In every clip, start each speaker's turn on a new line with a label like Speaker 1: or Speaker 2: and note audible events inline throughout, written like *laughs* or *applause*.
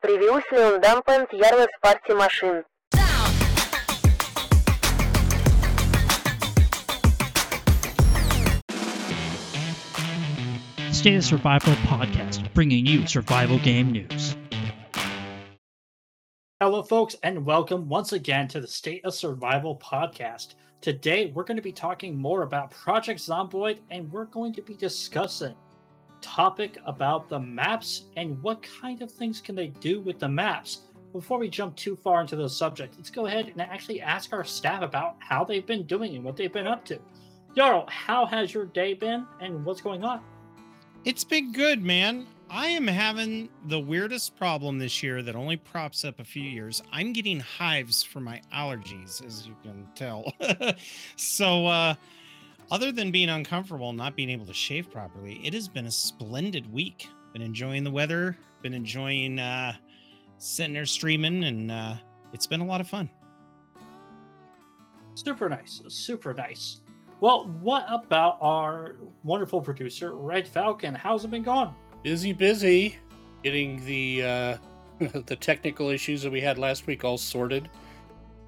Speaker 1: Previously on Dampened Yarless Party Machine.
Speaker 2: State of Survival podcast, bringing you survival game news.
Speaker 3: Hello, folks, and welcome once again to the State of Survival podcast. Today, we're going to be talking more about Project Zomboid, and we're going to be discussing topic about the maps and what kind of things can they do with the maps. Before we jump too far into the subject, let's go ahead and actually ask our staff about how they've been doing and what they've been up to. Jarl, how has your day been, and what's going on?
Speaker 4: It's been good, man. I am having the weirdest problem this year that only props up a few years. I'm getting hives for my allergies, as you can tell. *laughs* so, uh, other than being uncomfortable and not being able to shave properly, it has been a splendid week. Been enjoying the weather, been enjoying uh, sitting there streaming, and uh, it's been a lot of fun.
Speaker 3: Super nice, super nice. Well, what about our wonderful producer, Red Falcon? How's it been going?
Speaker 5: busy busy getting the uh *laughs* the technical issues that we had last week all sorted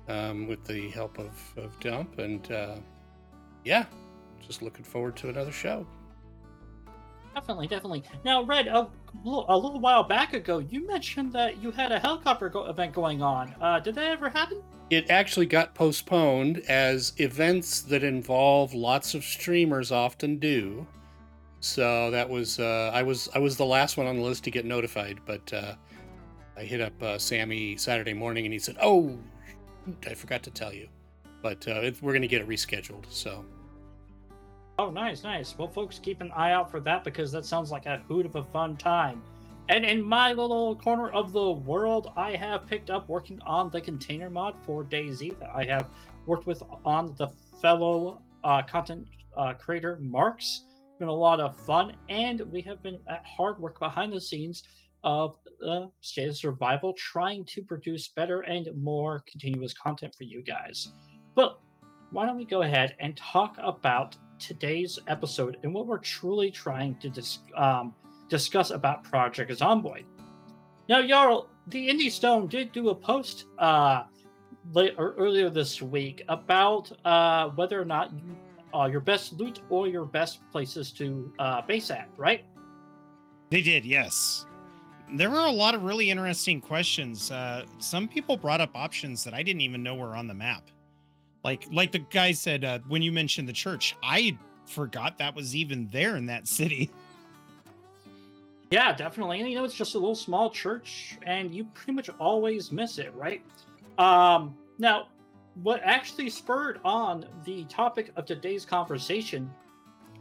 Speaker 5: um with the help of of dump and uh yeah just looking forward to another show
Speaker 3: Definitely, definitely. Now, Red, a, little- a little while back ago, you mentioned that you had a helicopter go- event going on. Uh, did that ever happen?
Speaker 5: it actually got postponed as events that involve lots of streamers often do so that was uh i was i was the last one on the list to get notified but uh i hit up uh, sammy saturday morning and he said oh i forgot to tell you but uh, we're going to get it rescheduled so
Speaker 3: Oh, nice, nice. Well, folks, keep an eye out for that because that sounds like a hoot of a fun time. And in my little corner of the world, I have picked up working on the container mod for DayZ that I have worked with on the fellow uh, content uh, creator Marks. Been a lot of fun, and we have been at hard work behind the scenes of the state of survival, trying to produce better and more continuous content for you guys. But why don't we go ahead and talk about today's episode and what we're truly trying to dis- um, discuss about Project Zomboid. Now, Jarl, the Indie Stone did do a post uh, late, or earlier this week about uh, whether or not you, uh, your best loot or your best places to uh, base at, right?
Speaker 4: They did, yes. There were a lot of really interesting questions. Uh, some people brought up options that I didn't even know were on the map. Like, like the guy said uh, when you mentioned the church, I forgot that was even there in that *laughs* city.
Speaker 3: Yeah, definitely. And you know, it's just a little small church, and you pretty much always miss it, right? Um, now, what actually spurred on the topic of today's conversation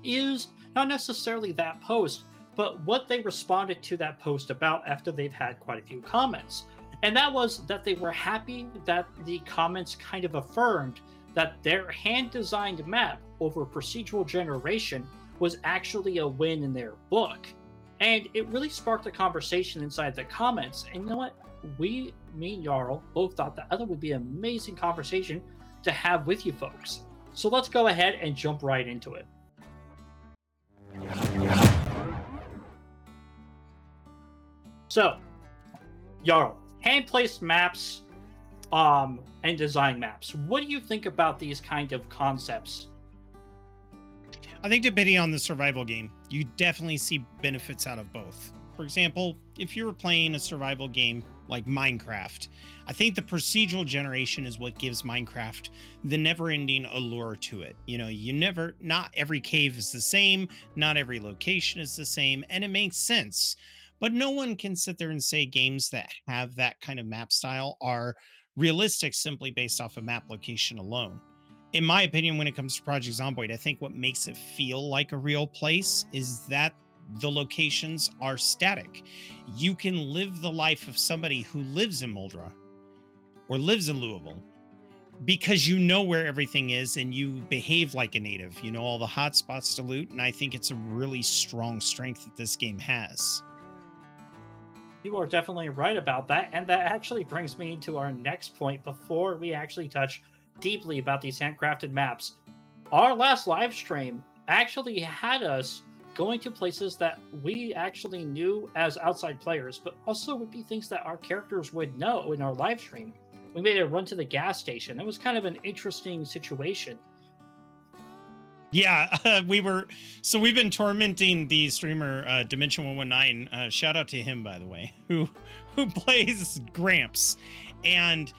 Speaker 3: is not necessarily that post, but what they responded to that post about after they've had quite a few comments. And that was that they were happy that the comments kind of affirmed that their hand designed map over procedural generation was actually a win in their book. And it really sparked a conversation inside the comments. And you know what? We, me and Jarl, both thought that other would be an amazing conversation to have with you folks. So let's go ahead and jump right into it. So, Jarl, hand placed maps um, and design maps. What do you think about these kind of concepts?
Speaker 4: I think depending on the survival game, you definitely see benefits out of both. For example, if you were playing a survival game like Minecraft, I think the procedural generation is what gives Minecraft the never-ending allure to it. You know, you never not every cave is the same, not every location is the same, and it makes sense. But no one can sit there and say games that have that kind of map style are realistic simply based off of map location alone in my opinion, when it comes to Project Zomboid, I think what makes it feel like a real place is that the locations are static. You can live the life of somebody who lives in Muldraugh or lives in Louisville because you know where everything is and you behave like a native. You know all the hot spots to loot, and I think it's a really strong strength that this game has.
Speaker 3: You are definitely right about that. And that actually brings me to our next point before we actually touch deeply about these handcrafted maps. Our last live stream actually had us going to places that we actually knew as outside players, but also would be things that our characters would know in our live stream. We made a run to the gas station. It was kind of an interesting situation.
Speaker 4: Yeah, *laughs* uh, we were. So we've been tormenting the streamer uh, Dimension One One Nine. Uh, shout out to him, by the way, *laughs* who who plays Gramps, and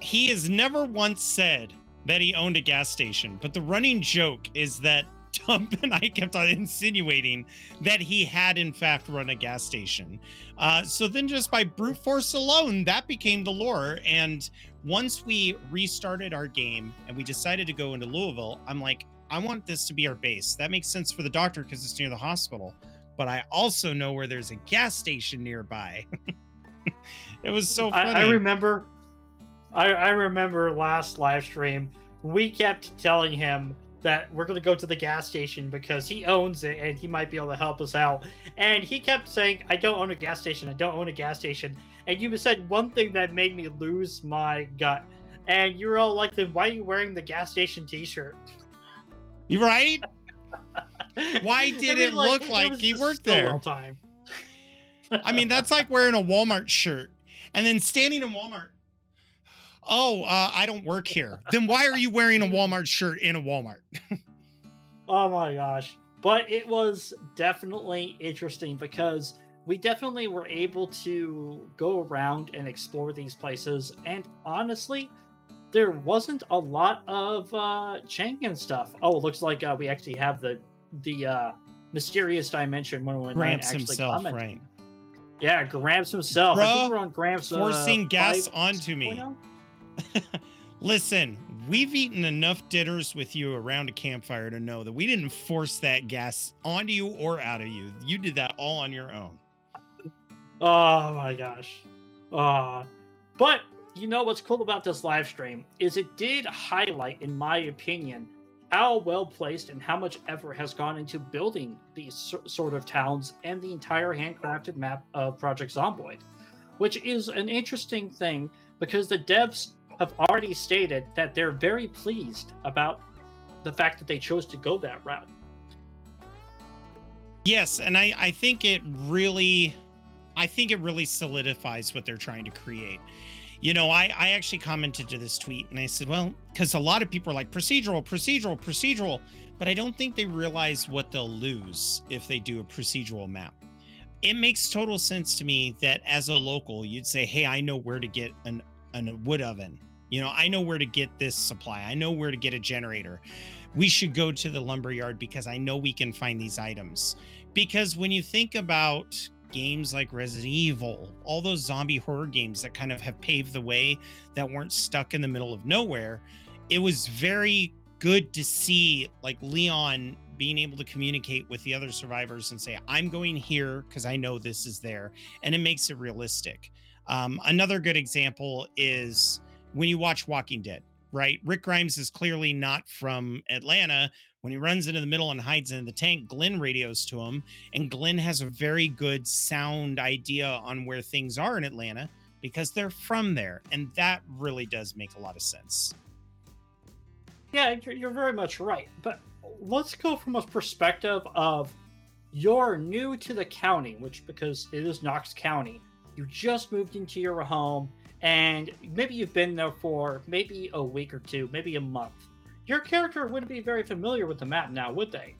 Speaker 4: he has never once said that he owned a gas station. But the running joke is that *laughs* Tump and I kept on insinuating that he had, in fact, run a gas station. Uh, so then, just by brute force alone, that became the lore. And once we restarted our game and we decided to go into Louisville, I'm like, I want this to be our base. That makes sense for the doctor because it's near the hospital. But I also know where there's a gas station nearby. *laughs* it was so funny.
Speaker 3: I, I remember, I, I remember last live stream, we kept telling him that we're going to go to the gas station because he owns it and he might be able to help us out. And he kept saying, I don't own a gas station. I don't own a gas station. And you said one thing that made me lose my gut. And you were all like, then why are you wearing the gas station t shirt? *laughs*
Speaker 4: You right? *laughs* Why did it look like
Speaker 3: was
Speaker 4: he worked there?
Speaker 3: all time.
Speaker 4: I mean, that's like wearing a Walmart shirt and then standing in Walmart. Oh, uh, I don't work here. Then why are you wearing a Walmart shirt in a Walmart? *laughs*
Speaker 3: Oh my gosh. But it was definitely interesting because we definitely were able to go around and explore these places. And honestly, there wasn't a lot of uh Changan stuff. Oh, it looks like uh, we actually have the the uh mysterious dimension when we
Speaker 4: Gramps
Speaker 3: actually
Speaker 4: himself,
Speaker 3: commented.
Speaker 4: right?
Speaker 3: Yeah, Gramps himself. I think we're on Gramps uh,
Speaker 4: forcing gas
Speaker 3: 5.0.
Speaker 4: onto me. *laughs* Listen, we've eaten enough dinners with you around a campfire to know that we didn't force that gas onto you or out of you. You did that all on your own.
Speaker 3: Oh my gosh. Uh, but you know what's cool about this live stream is it did highlight, in my opinion, how well placed and how much effort has gone into building these sort of towns and the entire handcrafted map of Project Zomboid, which is an interesting thing because the devs have already stated that they're very pleased about the fact that they chose to go that route.
Speaker 4: Yes, and I I think it really I think it really solidifies what they're trying to create. You know, I I actually commented to this tweet and I said, well, cuz a lot of people are like procedural, procedural, procedural, but I don't think they realize what they'll lose if they do a procedural map. It makes total sense to me that as a local, you'd say, "Hey, I know where to get an an, a wood oven. You know, I know where to get this supply. I know where to get a generator. We should go to the lumber yard because I know we can find these items." because when you think about games like Resident Evil, all those zombie horror games that kind of have paved the way that weren't stuck in the middle of nowhere, it was very good to see like Leon being able to communicate with the other survivors and say, I'm going here because I know this is there. And it makes it realistic. Um, another good example is when you watch Walking Dead, right? Rick Grimes is clearly not from Atlanta, when he runs into the middle and hides in the tank, Glenn radios to him, and Glenn has a very good sound idea on where things are in Atlanta because they're from there. And that really does make a lot of sense.
Speaker 3: Yeah, you're, very much right. But let's go from a perspective of you're new to the county, which because it is Knox County, you just moved into your home, and maybe you've been there for maybe a week or two, maybe a month. Your character wouldn't be very familiar with the map now, would they?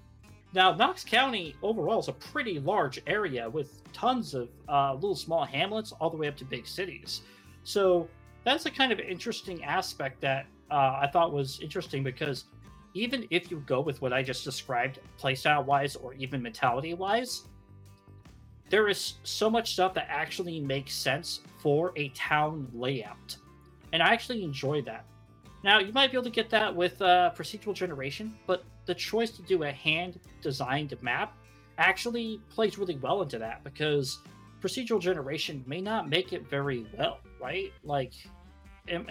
Speaker 3: Now, Knox County overall is a pretty large area with tons of uh, little small hamlets all the way up to big cities. So that's a kind of interesting aspect that uh, I thought was interesting because even if you go with what I just described, playstyle wise or even mentality wise, there is so much stuff that actually makes sense for a town layout. And I actually enjoy that. Now, you might be able to get that with uh, procedural generation, but the choice to do a hand designed map actually plays really well into that because procedural generation may not make it very well, right? Like, am-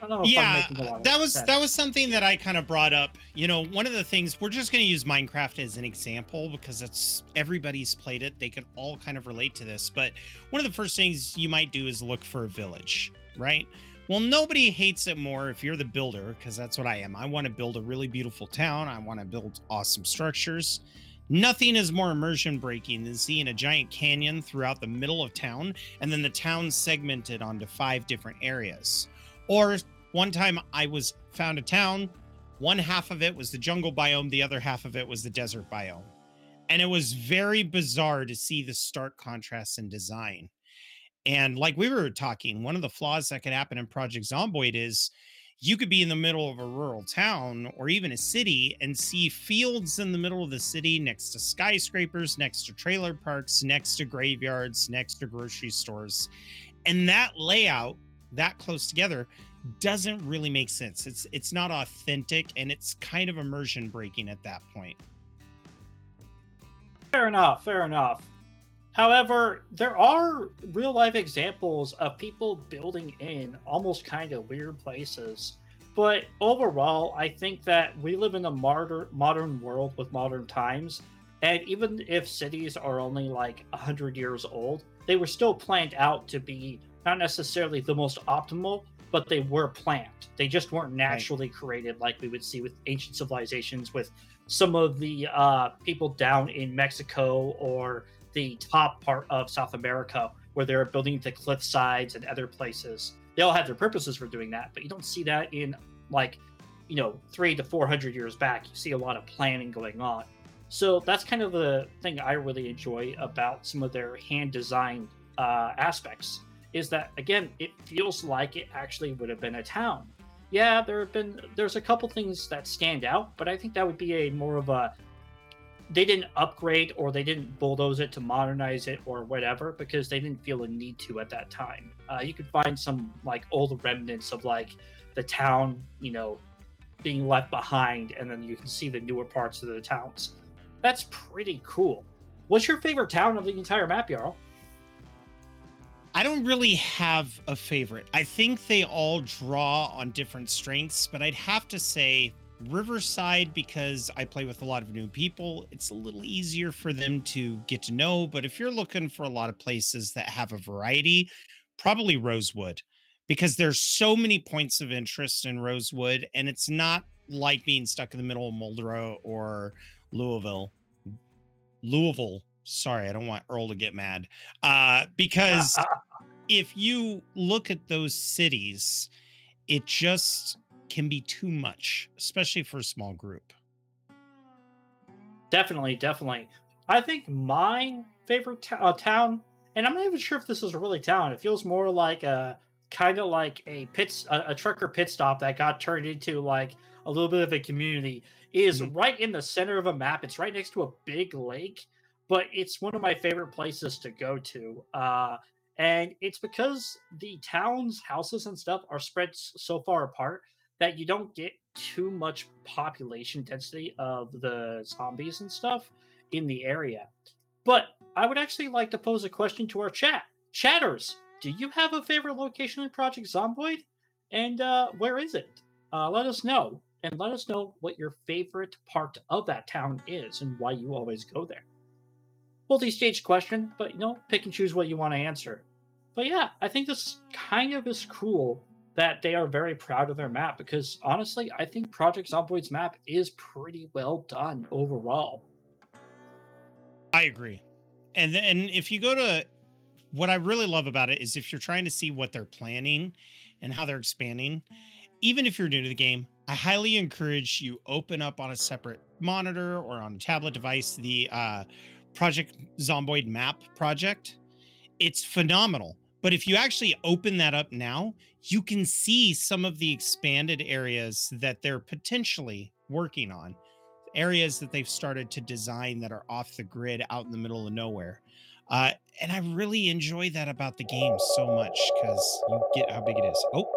Speaker 3: I don't know if I'm
Speaker 4: yeah,
Speaker 3: making a lot of
Speaker 4: that was
Speaker 3: sense.
Speaker 4: that was something that I kind of brought up. You know, one of the things we're just going to use Minecraft as an example because it's everybody's played it. They can all kind of relate to this. But one of the first things you might do is look for a village, right? Well, nobody hates it more if you're the builder, because that's what I am. I want to build a really beautiful town. I want to build awesome structures. Nothing is more immersion breaking than seeing a giant canyon throughout the middle of town and then the town segmented onto five different areas. Or one time I was found a town, one half of it was the jungle biome, the other half of it was the desert biome. And it was very bizarre to see the stark contrasts in design. And like we were talking, one of the flaws that could happen in Project Zomboid is you could be in the middle of a rural town or even a city and see fields in the middle of the city next to skyscrapers, next to trailer parks, next to graveyards, next to grocery stores. And that layout, that close together, doesn't really make sense. It's it's not authentic and it's kind of immersion breaking at that point.
Speaker 3: Fair enough, fair enough. However, there are real life examples of people building in almost kind of weird places. But overall, I think that we live in a modern modern world with modern times, and even if cities are only like 100 years old, they were still planned out to be not necessarily the most optimal, but they were planned. They just weren't naturally right. created like we would see with ancient civilizations with some of the uh, people down in Mexico or the top part of South America where they're building the cliff sides and other places. They all have their purposes for doing that, but you don't see that in like, you know, three to 400 years back. You see a lot of planning going on. So that's kind of the thing I really enjoy about some of their hand designed uh, aspects is that again, it feels like it actually would have been a town. Yeah, there have been there's a couple things that stand out, but I think that would be a more of a they didn't upgrade or they didn't bulldoze it to modernize it or whatever because they didn't feel a need to at that time. Uh, you could find some like old remnants of like the town, you know, being left behind, and then you can see the newer parts of the towns. That's pretty cool. What's your favorite town of the entire map, Jarl?
Speaker 4: I don't really have a favorite. I think they all draw on different strengths, but I'd have to say Riverside because I play with a lot of new people. It's a little easier for them to get to know. But if you're looking for a lot of places that have a variety, probably Rosewood because there's so many points of interest in Rosewood, and it's not like being stuck in the middle of Muldraugh or Louisville. Louisville sorry, I don't want Earl to get mad. Uh, because *laughs* if you look at those cities, it just can be too much, especially for a small group.
Speaker 3: Definitely, definitely. I think my favorite t- uh, town, and I'm not even sure if this is a really town. It feels more like a kind of like a pit, a, a, trucker pit stop that got turned into like a little bit of a community. Is mm-hmm. right in the center of a map. It's right next to a big lake, but it's one of my favorite places to go to. Uh, and it's because the town's houses and stuff are spread so far apart that you don't get too much population density of the zombies and stuff in the area. But I would actually like to pose a question to our chat. Chatters, do you have a favorite location in Project Zomboid? And uh, where is it? Uh, let us know. And let us know what your favorite part of that town is and why you always go there multi-stage question, but you know, pick and choose what you want to answer. But yeah, I think this kind of is cool that they are very proud of their map because honestly, I think Project Zomboid's map is pretty well done overall.
Speaker 4: I agree. And then if you go to what I really love about it is if you're trying to see what they're planning and how they're expanding, even if you're new to the game, I highly encourage you open up on a separate monitor or on a tablet device the uh, Project Zomboid map project. It's phenomenal. But if you actually open that up now, you can see some of the expanded areas that they're potentially working on, areas that they've started to design that are off the grid out in the middle of nowhere. Uh, and I really enjoy that about the game so much because you get how big it is. Oh,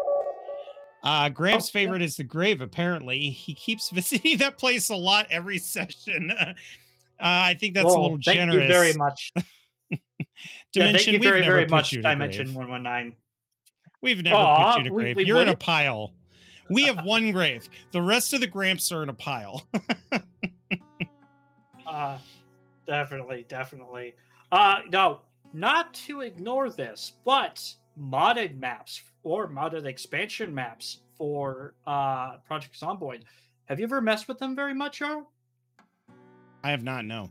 Speaker 4: uh, Graham's favorite is the grave. Apparently, he keeps *laughs* visiting that place a lot every session. *laughs* Uh, I think that's well, a little
Speaker 3: thank
Speaker 4: generous.
Speaker 3: Thank you very much. *laughs* Dimension, *laughs* yeah, thank you very, very much, Dimension 119.
Speaker 4: We've never Aww, put you a grave. We, You're in a pile. We have one grave. The rest of the Gramps are in a pile. *laughs*
Speaker 3: uh, definitely, definitely. Uh, no, not to ignore this, but modded maps or modded expansion maps for uh, Project Zomboid. Have you ever messed with them very much, Jarl?
Speaker 4: I have not. No.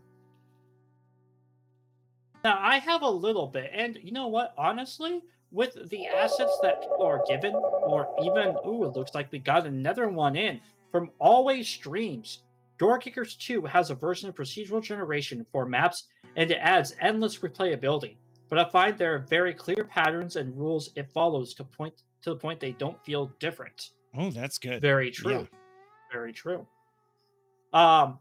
Speaker 3: Now I have a little bit, and you know what? Honestly, with the assets that people are given, or even ooh, it looks like we got another one in from Always Streams. Door Kickers 2 has a version of procedural generation for maps, and it adds endless replayability. But I find there are very clear patterns and rules it follows to point to the point they don't feel different.
Speaker 4: Oh, that's good.
Speaker 3: Very true. Very true. Um,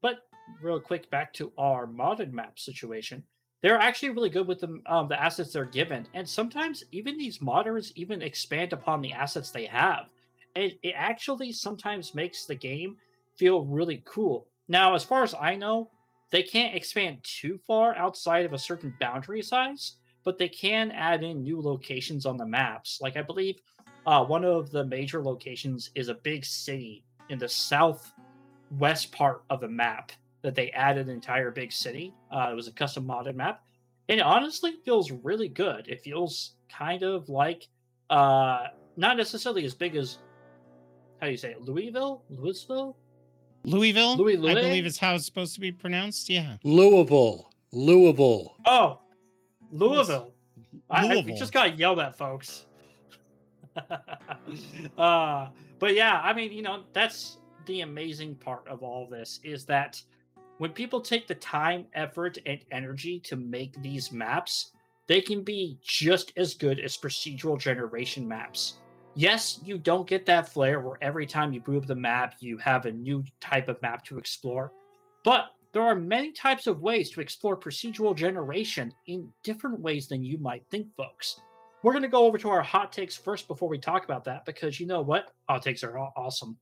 Speaker 3: but real quick, back to our modded map situation. They're actually really good with the um, the assets they're given, and sometimes even these modders even expand upon the assets they have. It, it actually sometimes makes the game feel really cool. Now, as far as I know, they can't expand too far outside of a certain boundary size, but they can add in new locations on the maps. Like I believe uh, one of the major locations is a big city in the southwest part of the map that they added an entire big city. Uh, it was a custom modded map, and it honestly feels really good. It feels kind of like uh, not necessarily as big as how do you say it, Louisville, Louisville.
Speaker 4: Louisville,
Speaker 3: Louis
Speaker 4: I believe is how it's supposed to be pronounced. Yeah.
Speaker 5: Louisville. Louisville.
Speaker 3: Oh, Louisville. I, I we just got yelled at, folks. *laughs* uh, but yeah, I mean, you know, that's the amazing part of all this is that when people take the time, effort, and energy to make these maps, they can be just as good as procedural generation maps. Yes, you don't get that flair where every time you boot up the map, you have a new type of map to explore. But there are many types of ways to explore procedural generation in different ways than you might think, folks. We're going to go over to our hot takes first before we talk about that because you know what? Hot takes are aw- awesome.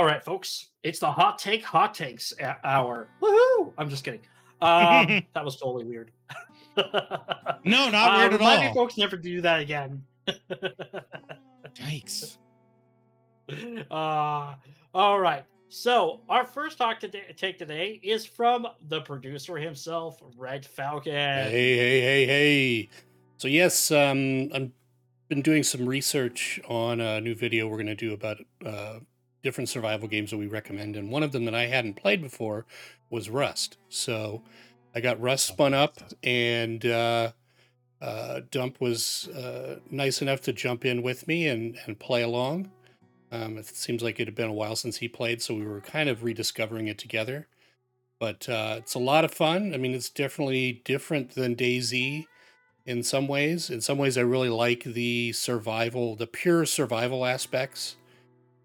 Speaker 3: All right, folks, it's the hot take hot takes hour. Woohoo! I'm just kidding. Um, *laughs* that was totally weird. *laughs*
Speaker 4: No, not weird at
Speaker 3: remind me,
Speaker 4: all.
Speaker 3: folks, never do that again.
Speaker 4: Yikes. *laughs*
Speaker 3: uh, all right. So our first talk today, take today is from the producer himself, Red Falcon.
Speaker 5: Hey, hey, hey, hey. So yes, um, I've been doing some research on a new video we're going to do about uh, different survival games that we recommend, and one of them that I hadn't played before was Rust. So I got Rust spun up, and uh, uh, Dump was uh, nice enough to jump in with me and, and play along. Um, it seems like it had been a while since he played, so we were kind of rediscovering it together. But uh, it's a lot of fun. I mean, it's definitely different than DayZ in some ways. In some ways, I really like the survival, the pure survival aspects,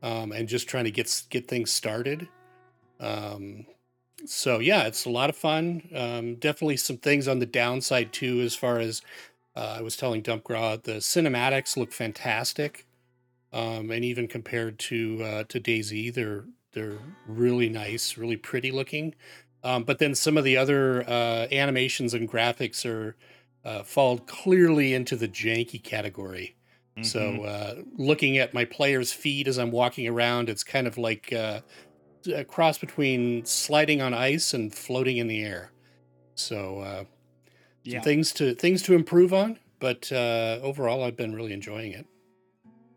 Speaker 5: um, and just trying to get get things started. Um, so yeah, it's a lot of fun. Um, definitely some things on the downside too, as far as uh, I was telling Dumpgraw, the cinematics look fantastic, um, and even compared to uh, to DayZ, they're they're really nice, really pretty looking. Um, but then some of the other uh, animations and graphics are uh, fall clearly into the janky category. So
Speaker 4: Mhm.
Speaker 5: uh, looking at my player's feet as I'm walking around, it's kind of like uh, a cross between sliding on ice and floating in the air. So uh,
Speaker 4: yeah.
Speaker 5: things to things to improve on, but uh, overall, I've been really enjoying it.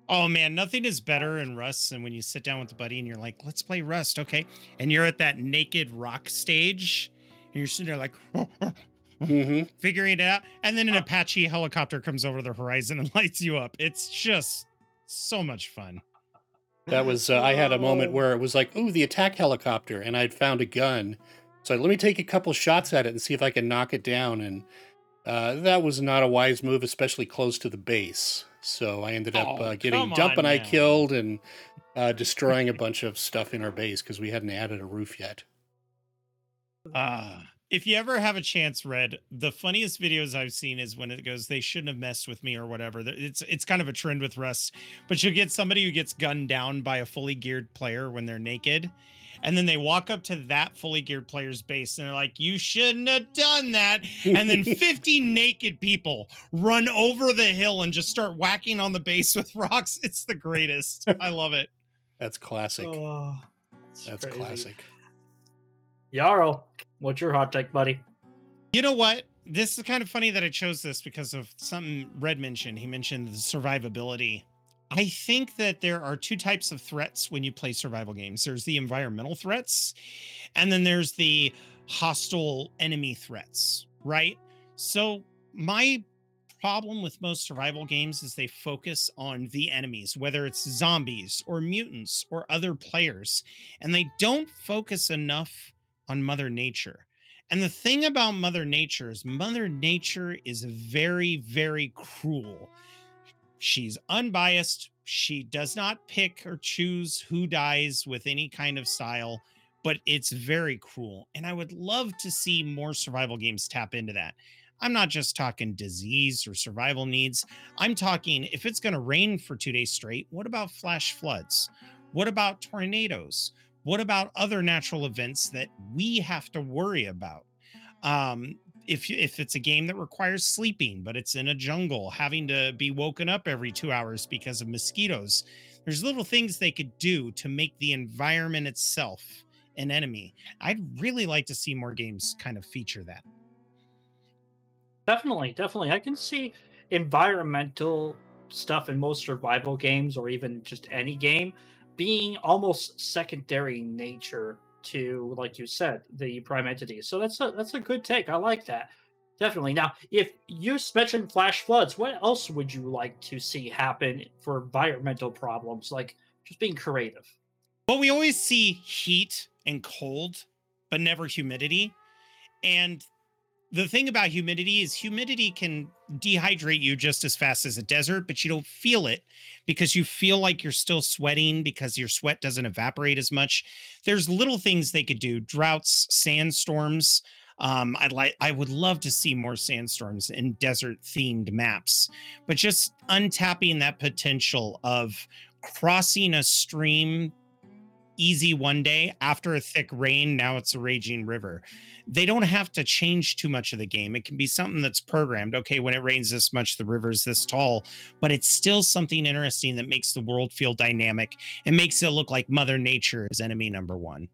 Speaker 4: Oh man, nothing is better in Rust than when you sit down with a buddy and you're like, let's play Rust, okay? And you're at that naked rock stage and you're sitting there like *laughs*
Speaker 5: hmm
Speaker 4: figuring it out. And then an Apache helicopter comes over the horizon and *laughs* lights you up. It's just so much fun.
Speaker 5: That was uh, I had a moment where it was like, "Ooh, the attack helicopter," and I'd found a gun. So let me take a couple shots at it and see if I can knock it down. And uh, that was not a wise move, especially close to the base. So I ended up
Speaker 4: Oh,
Speaker 5: uh, getting
Speaker 4: come
Speaker 5: Dump
Speaker 4: on
Speaker 5: and I killed and uh, destroying a bunch of stuff in our base because we hadn't added a roof yet.
Speaker 4: Uh, if you ever have a chance, Red, the funniest videos I've seen is when it goes, they shouldn't have messed with me or whatever. It's it's kind of a trend with Rust, but you get somebody who gets gunned down by a fully geared player when they're naked. And then they walk up to that fully geared player's base and they're like, You shouldn't have done that. And then *laughs* 50 naked people run over the hill and just start whacking on the base with *laughs* rocks. It's the greatest. *laughs* I love it.
Speaker 5: That's classic.
Speaker 3: Oh,
Speaker 5: That's
Speaker 3: crazy.
Speaker 5: classic.
Speaker 3: Yarrow, what's your hot take, buddy?
Speaker 4: You know what? This is kind of funny that I chose this because of something Red mentioned. He mentioned the survivability I think that there are two types of threats when you play survival games. There's the environmental threats, and then there's the hostile enemy threats, right? So, my problem with most survival games is they focus on the enemies, whether it's zombies or mutants or other players, and they don't focus enough on Mother Nature. And the thing about Mother Nature is, Mother Nature is very, very cruel. She's unbiased. She does not pick or choose who dies with any kind of style, but it's very cruel. And I would love to see more survival games tap into that. I'm not just talking disease or survival needs. I'm talking if it's going to rain for two days straight, what about flash floods? What about tornadoes? What about other natural events that we have to worry about? Um, if if it's a game that requires sleeping, but it's in a jungle, having to be woken up every two hours because of mosquitoes, there's little things they could do to make the environment itself an enemy. I'd really like to see more games kind of feature that.
Speaker 3: Definitely, definitely. I can see environmental stuff in most survival games or even just any game being almost secondary nature to, like you said, the prime entities. So that's a that's a good take. I like that. Definitely. Now, if you mentioned flash floods, what else would you like to see happen for environmental problems? Like just being creative.
Speaker 4: Well, we always see heat and cold, but never humidity. And the thing about humidity is humidity can dehydrate you just as fast as a desert, but you don't feel it because you feel like you're still sweating because your sweat doesn't evaporate as much. There's little things they could do: droughts, sandstorms. Um, I'd like, I would love to see more sandstorms in desert-themed maps, but just untapping that potential of crossing a stream easy one day after a thick rain now it's a raging river they don't have to change too much of the game. It can be something that's programmed. Okay when it rains this much the river's this tall but it's still something interesting that makes the world feel dynamic and makes it look like mother nature is enemy number one.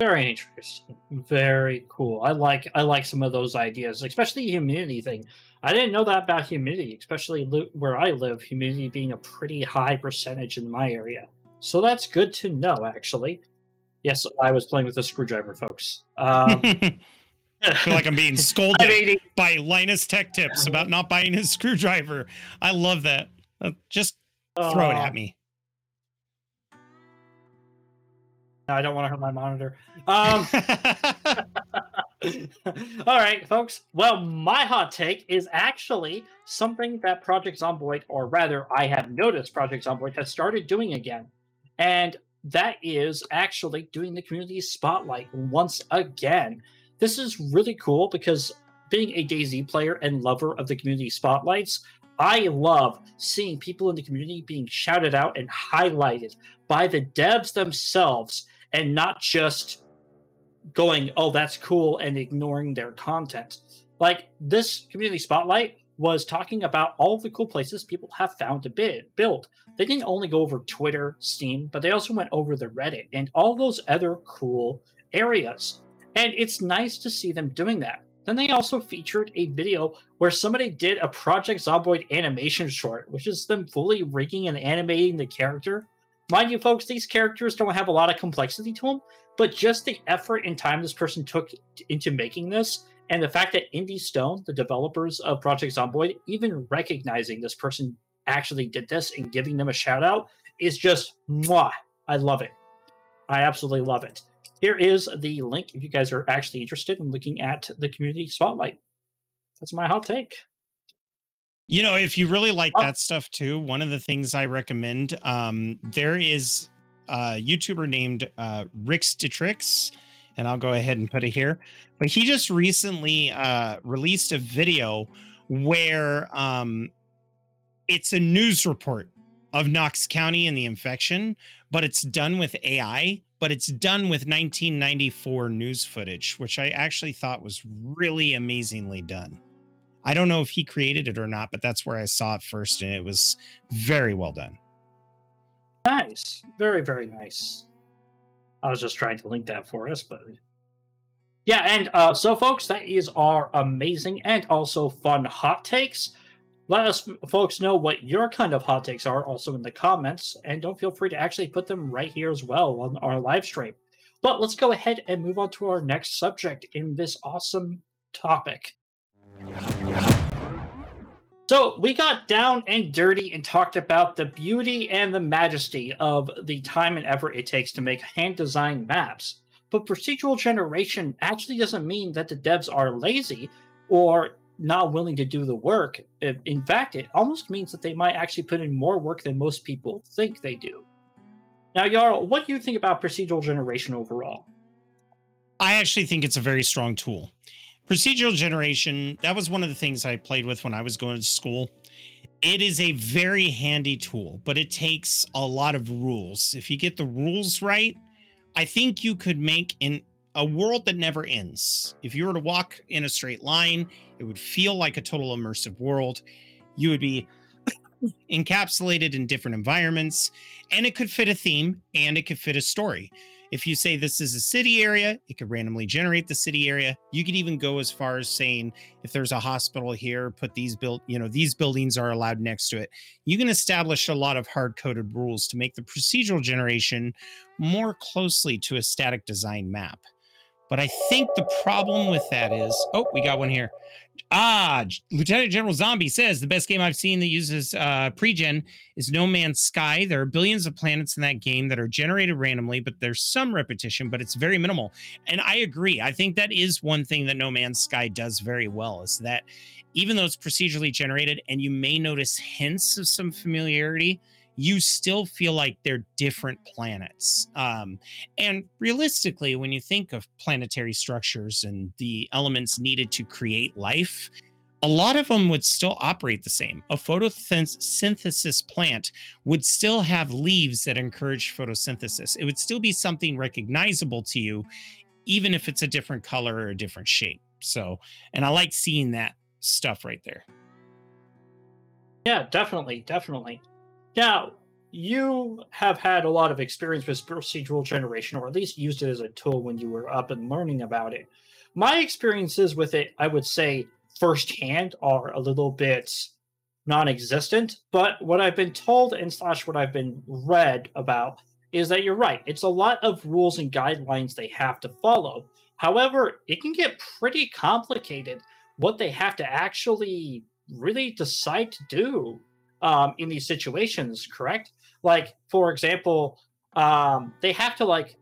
Speaker 3: Very interesting. Very cool. I like i like some of those ideas especially the humidity thing. I didn't know that about humidity especially where i live humidity being a pretty high percentage in my area. So that's good to know, actually. Yes, I was playing with a screwdriver, folks. *laughs* Um,
Speaker 4: I feel like I'm being *laughs* scolded I mean, by Linus Tech Tips about not buying his screwdriver. I love that. Uh, just throw uh, it at me.
Speaker 3: I don't want to hurt my monitor. Um, *laughs* all right, folks. Well, my hot take is actually something that Project Zomboid, or rather, I have noticed Project Zomboid has started doing again. And that is actually doing the community spotlight once again. This is really cool because being a DayZ player and lover of the community spotlights, I love seeing people in the community being shouted out and highlighted by the devs themselves and not just going, oh, that's cool, and ignoring their content. Like this community spotlight was talking about all the cool places people have found to bid, build. They didn't only go over Twitter, Steam, but they also went over the Reddit and all those other cool areas. And it's nice to see them doing that. Then they also featured a video where somebody did a Project Zomboid animation short, which is them fully rigging and animating the character. Mind you, folks, these characters don't have a lot of complexity to them, but just the effort and time this person took into making this and the fact that Indie Stone, the developers of Project Zomboid, even recognizing this person actually did this and giving them a shout out is just mwah. I love it. I absolutely love it. Here is the link if you guys are actually interested in looking at the community spotlight. That's my hot take.
Speaker 4: You know, if you really like oh. that stuff too, one of the things I recommend, um, there is a YouTuber named uh, Rix Detrix and I'll go ahead and put it here. But he just recently uh, released a video where um, it's a news report of Knox County and the infection, but it's done with AI, but it's done with 1994 news footage, which I actually thought was really amazingly done. I don't know if he created it or not, but that's where I saw it first, and it was very well done.
Speaker 3: Nice. Very, very nice. I was just trying to link that for us, but yeah. And uh, so, folks, that is our amazing and also fun hot takes. Let us folks know what your kind of hot takes are also in the comments, and don't feel free to actually put them right here as well on our live stream. But let's go ahead and move on to our next subject in this awesome topic. So we got down and dirty and talked about the beauty and the majesty of the time and effort it takes to make hand designed maps. But procedural generation actually doesn't mean that the devs are lazy or not willing to do the work. In fact, it almost means that they might actually put in more work than most people think they do. Now, Jarl, what do you think about procedural generation overall?
Speaker 4: I actually think it's a very strong tool. Procedural generation, that was one of the things I played with when I was going to school. It is a very handy tool, but it takes a lot of rules. If you get the rules right, I think you could make in a world that never ends. If you were to walk in a straight line, it would feel like a total immersive world. You would be *coughs* encapsulated in different environments, and it could fit a theme and it could fit a story. If you say this is a city area, it could randomly generate the city area. You could even go as far as saying if there's a hospital here, put these built, you know, these buildings are allowed next to it. You can establish a lot of hard-coded rules to make the procedural generation more closely to a static design map. But I think the problem with that is, oh, we got one here. Ah, Lieutenant General Zombie says the best game I've seen that uses uh, pre-gen is No Man's Sky. There are billions of planets in that game that are generated randomly, but there's some repetition, but it's very minimal. And I agree. I think that is one thing that No Man's Sky does very well is that even though it's procedurally generated and you may notice hints of some familiarity, you still feel like they're different planets. Um, and realistically, when you think of planetary structures and the elements needed to create life, a lot of them would still operate the same. A photosynthesis plant would still have leaves that encourage photosynthesis. It would still be something recognizable to you, even if it's a different color or a different shape. So, and I like seeing that stuff right there.
Speaker 3: Yeah, definitely, definitely. Now, you have had a lot of experience with procedural generation, or at least used it as a tool when you were up and learning about it. My experiences with it, I would say, firsthand are a little bit non-existent. But what I've been told and slash what I've been read about is that you're right. It's a lot of rules and guidelines they have to follow. However, it can get pretty complicated what they have to actually really decide to do um, in these situations, correct? Like, for example, um, they have to like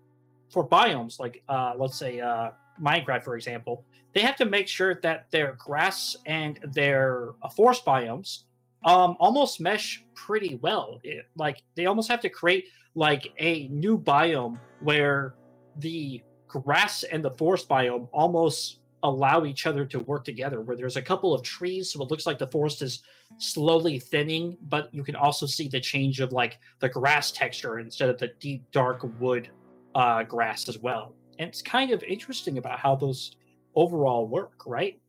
Speaker 3: for biomes, like uh, let's say uh, Minecraft, for example, they have to make sure that their grass and their uh, forest biomes um, almost mesh pretty well. It, like they almost have to create like a new biome where the grass and the forest biome almost allow each other to work together where there's a couple of trees so it looks like the forest is slowly thinning but you can also see the change of like the grass texture instead of the deep dark wood uh, grass as well. And it's kind of interesting about how those overall work right?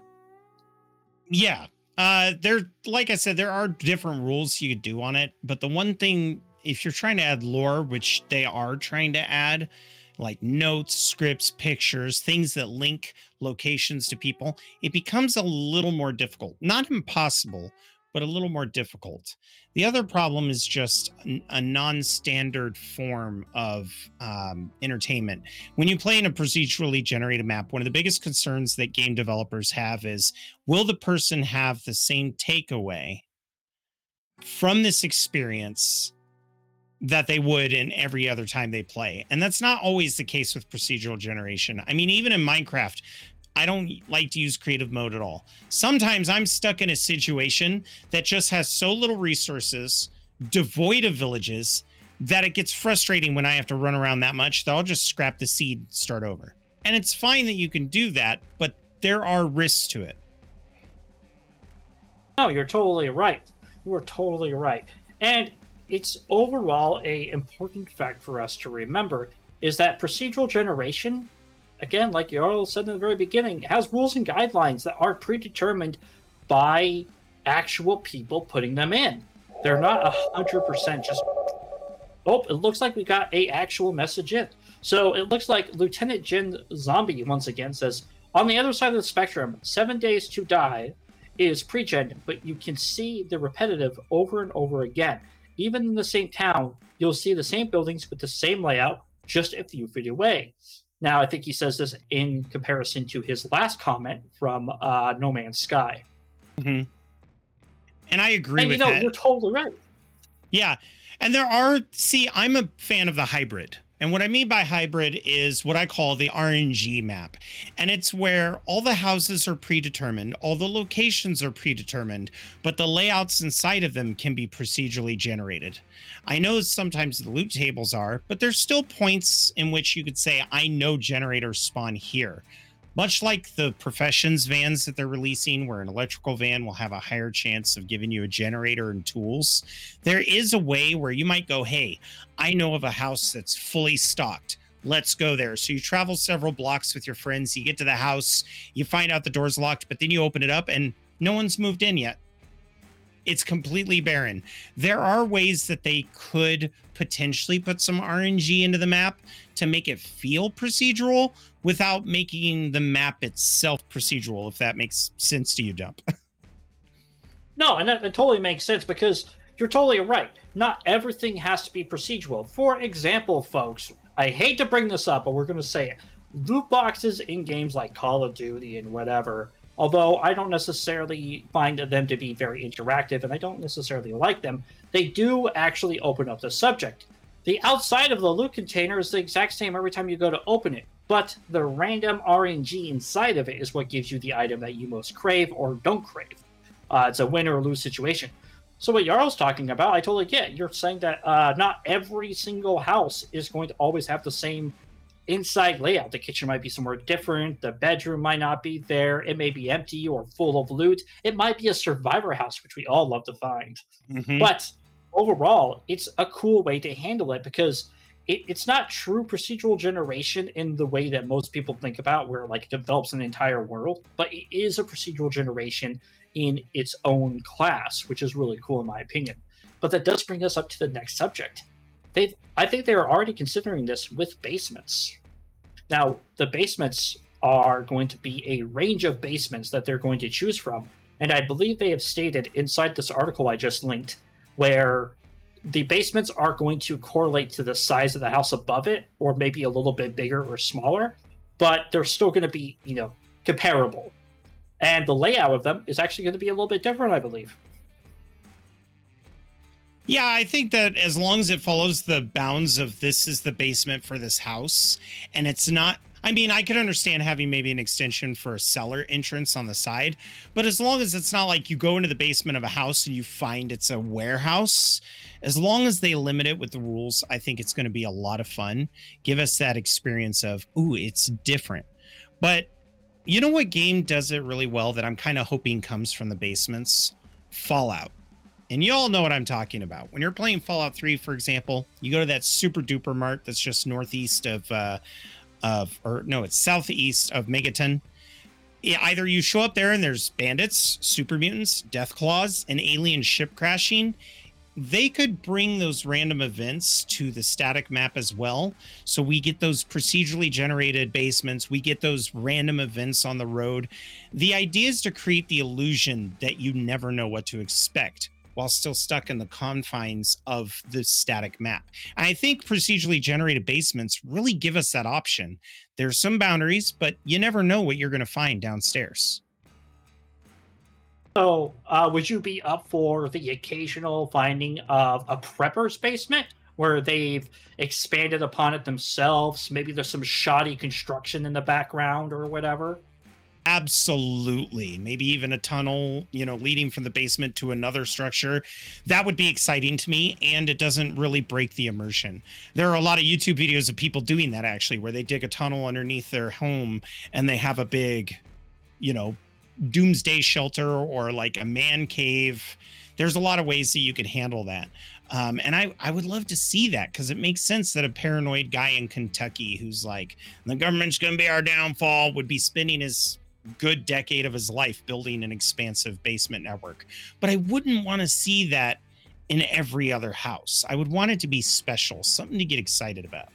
Speaker 4: Yeah. Uh there like i said there are different rules you could do on it but the one thing if you're trying to add lore which they are trying to add like notes, scripts, pictures, things that link locations to people, it becomes a little more difficult. Not impossible, but a little more difficult. The other problem is just a non standard form of um, entertainment. When you play in a procedurally generated map, one of the biggest concerns that game developers have is will the person have the same takeaway from this experience that they would in every other time they play. And that's not always the case with procedural generation. I mean, even in Minecraft, I don't like to use creative mode at all. Sometimes I'm stuck in a situation that just has so little resources, devoid of villages, that it gets frustrating when I have to run around that much that I'll just scrap the seed, start over. And it's fine that you can do that, but there are risks to it.
Speaker 3: No, you're totally right. You are totally right. And it's overall a important fact for us to remember is that procedural generation again like Jarl said in the very beginning has rules and guidelines that are predetermined by actual people putting them in they're not hundred percent just oh it looks like we got a actual message in so it looks like lieutenant jin zombie once again says on the other side of the spectrum seven days to die is pre-gen, but you can see the repetitive over and over again. Even in the same town, you'll see the same buildings with the same layout, just a few feet away. Now, I think he says this in comparison to his last comment from uh, No Man's Sky.
Speaker 4: hmm And I agree
Speaker 3: And you
Speaker 4: with
Speaker 3: know,
Speaker 4: that.
Speaker 3: you're totally right.
Speaker 4: Yeah. And there are, see, I'm a fan of the hybrid. And what I mean by hybrid is what I call the RNG map. And it's where all the houses are predetermined, all the locations are predetermined, but the layouts inside of them can be procedurally generated. I know sometimes the loot tables are, but there's still points in which you could say, I know generators spawn here. Much like the professions vans that they're releasing, where an electrical van will have a higher chance of giving you a generator and tools, there is a way where you might go, Hey, I know of a house that's fully stocked. Let's go there. So you travel several blocks with your friends, you get to the house, you find out the door's locked, but then you open it up and no one's moved in yet. It's completely barren. There are ways that they could potentially put some RNG into the map to make it feel procedural without making the map itself procedural, if that makes sense to you, Dump. *laughs*
Speaker 3: No, and that, that totally makes sense because you're totally right. Not everything has to be procedural. For example, folks, I hate to bring this up, but we're going to say it. Loot boxes in games like Call of Duty and whatever, although I don't necessarily find them to be very interactive and I don't necessarily like them, they do actually open up the subject. The outside of the loot container is the exact same every time you go to open it, but the random RNG inside of it is what gives you the item that you most crave or don't crave. Uh, it's a win or lose situation. So what Jarl's talking about, I totally get. You're saying that uh, not every single house is going to always have the same inside layout. The kitchen might be somewhere different. The bedroom might not be there. It may be empty or full of loot. It might be a survivor house, which we all love to find.
Speaker 4: Mhm.
Speaker 3: But overall, it's a cool way to handle it because it, it's not true procedural generation in the way that most people think about, where like it develops an entire world, but it is a procedural generation in its own class, which is really cool in my opinion. But that does bring us up to the next subject. They, I think they are already considering this with basements. Now, the basements are going to be a range of basements that they're going to choose from, and I believe they have stated inside this article I just linked where the basements are going to correlate to the size of the house above it, or maybe a little bit bigger or smaller, but they're still going to be, you know, comparable. And the layout of them is actually going to be a little bit different, I believe.
Speaker 4: Yeah, I think that as long as it follows the bounds of this is the basement for this house, and it's not. I mean, I could understand having maybe an extension for a cellar entrance on the side, but as long as it's not like you go into the basement of a house and you find it's a warehouse, as long as they limit it with the rules, I think it's going to be a lot of fun. Give us that experience of, ooh, it's different. But you know what game does it really well that I'm kind of hoping comes from the basements? Fallout. And you all know what I'm talking about. When you're playing Fallout 3, for example, you go to that super duper mart that's just northeast of uh of or no, it's southeast of Megaton. Either you show up there and there's bandits, super mutants, death claws, an alien ship crashing. They could bring those random events to the static map as well. So we get those procedurally generated basements, we get those random events on the road. The idea is to create the illusion that you never know what to expect while still stuck in the confines of the static map. I think procedurally generated basements really give us that option. There's some boundaries, but you never know what you're going to find downstairs.
Speaker 3: So, uh, would you be up for the occasional finding of a prepper's basement where they've expanded upon it themselves? Maybe there's some shoddy construction in the background or whatever.
Speaker 4: Absolutely. Maybe even a tunnel, you know, leading from the basement to another structure. That would be exciting to me. And it doesn't really break the immersion. There are a lot of YouTube videos of people doing that actually, where they dig a tunnel underneath their home and they have a big, you know, doomsday shelter or like a man cave. There's a lot of ways that you could handle that. Um, and I, I would love to see that because it makes sense that a paranoid guy in Kentucky who's like, the government's going to be our downfall would be spending his good decade of his life building an expansive basement network. But I wouldn't want to see that in every other house. I would want it to be special, something to get excited about.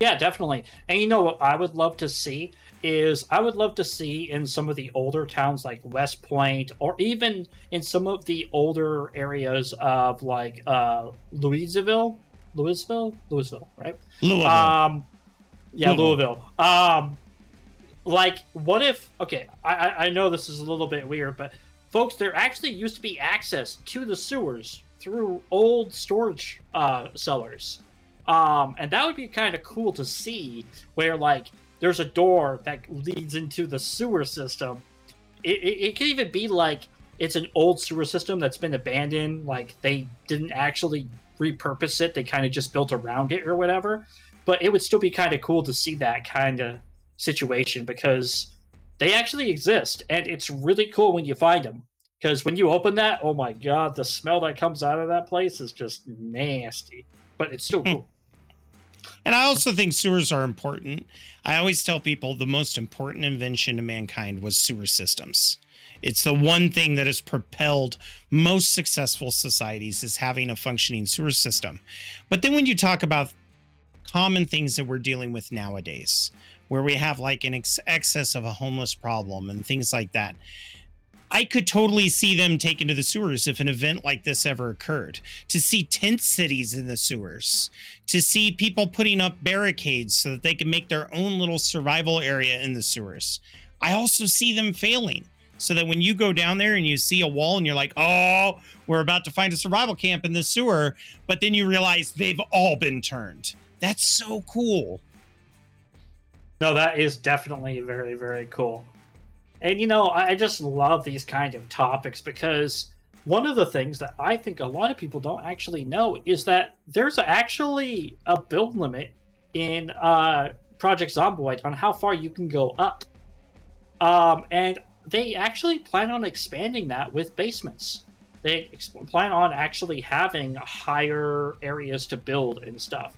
Speaker 3: Yeah, definitely. And you know what I would love to see is I would love to see in some of the older towns like West Point or even in some of the older areas of like uh Louisville, Louisville, Louisville, right?
Speaker 4: Louisville.
Speaker 3: Um, yeah,
Speaker 4: Louisville.
Speaker 3: Louisville. Um, like, what if? Okay, I I know this is a little bit weird, but folks, there actually used to be access to the sewers through old storage uh, cellars, um, and that would be kind of cool to see. Where like there's a door that leads into the sewer system. It, it, it could even be like it's an old sewer system that's been abandoned. Like they didn't actually repurpose it; they kind of just built around it or whatever but it would still be kind of cool to see that kind of situation because they actually exist and it's really cool when you find them because when you open that oh my god the smell that comes out of that place is just nasty but it's still hmm. cool
Speaker 4: And I also think sewers are important. I always tell people the most important invention to mankind was sewer systems. It's the one thing that has propelled most successful societies is having a functioning sewer system. But then when you talk about common things that we're dealing with nowadays, where we have like an ex- excess of a homeless problem and things like that, I could totally see them taken to the sewers if an event like this ever occurred. To see tent cities in the sewers, to see people putting up barricades so that they can make their own little survival area in the sewers. I also see them failing so that when you go down there and you see a wall and you're like, oh, we're about to find a survival camp in the sewer, but then you realize they've all been turned. That's so cool.
Speaker 3: No that is definitely very very cool. And you know i just love these kind of topics because one of the things that i think a lot of people don't actually know is that there's actually a build limit in uh project zomboid on how far you can go up. Um and they actually plan on expanding that with basements. They ex- plan on actually having higher areas to build and stuff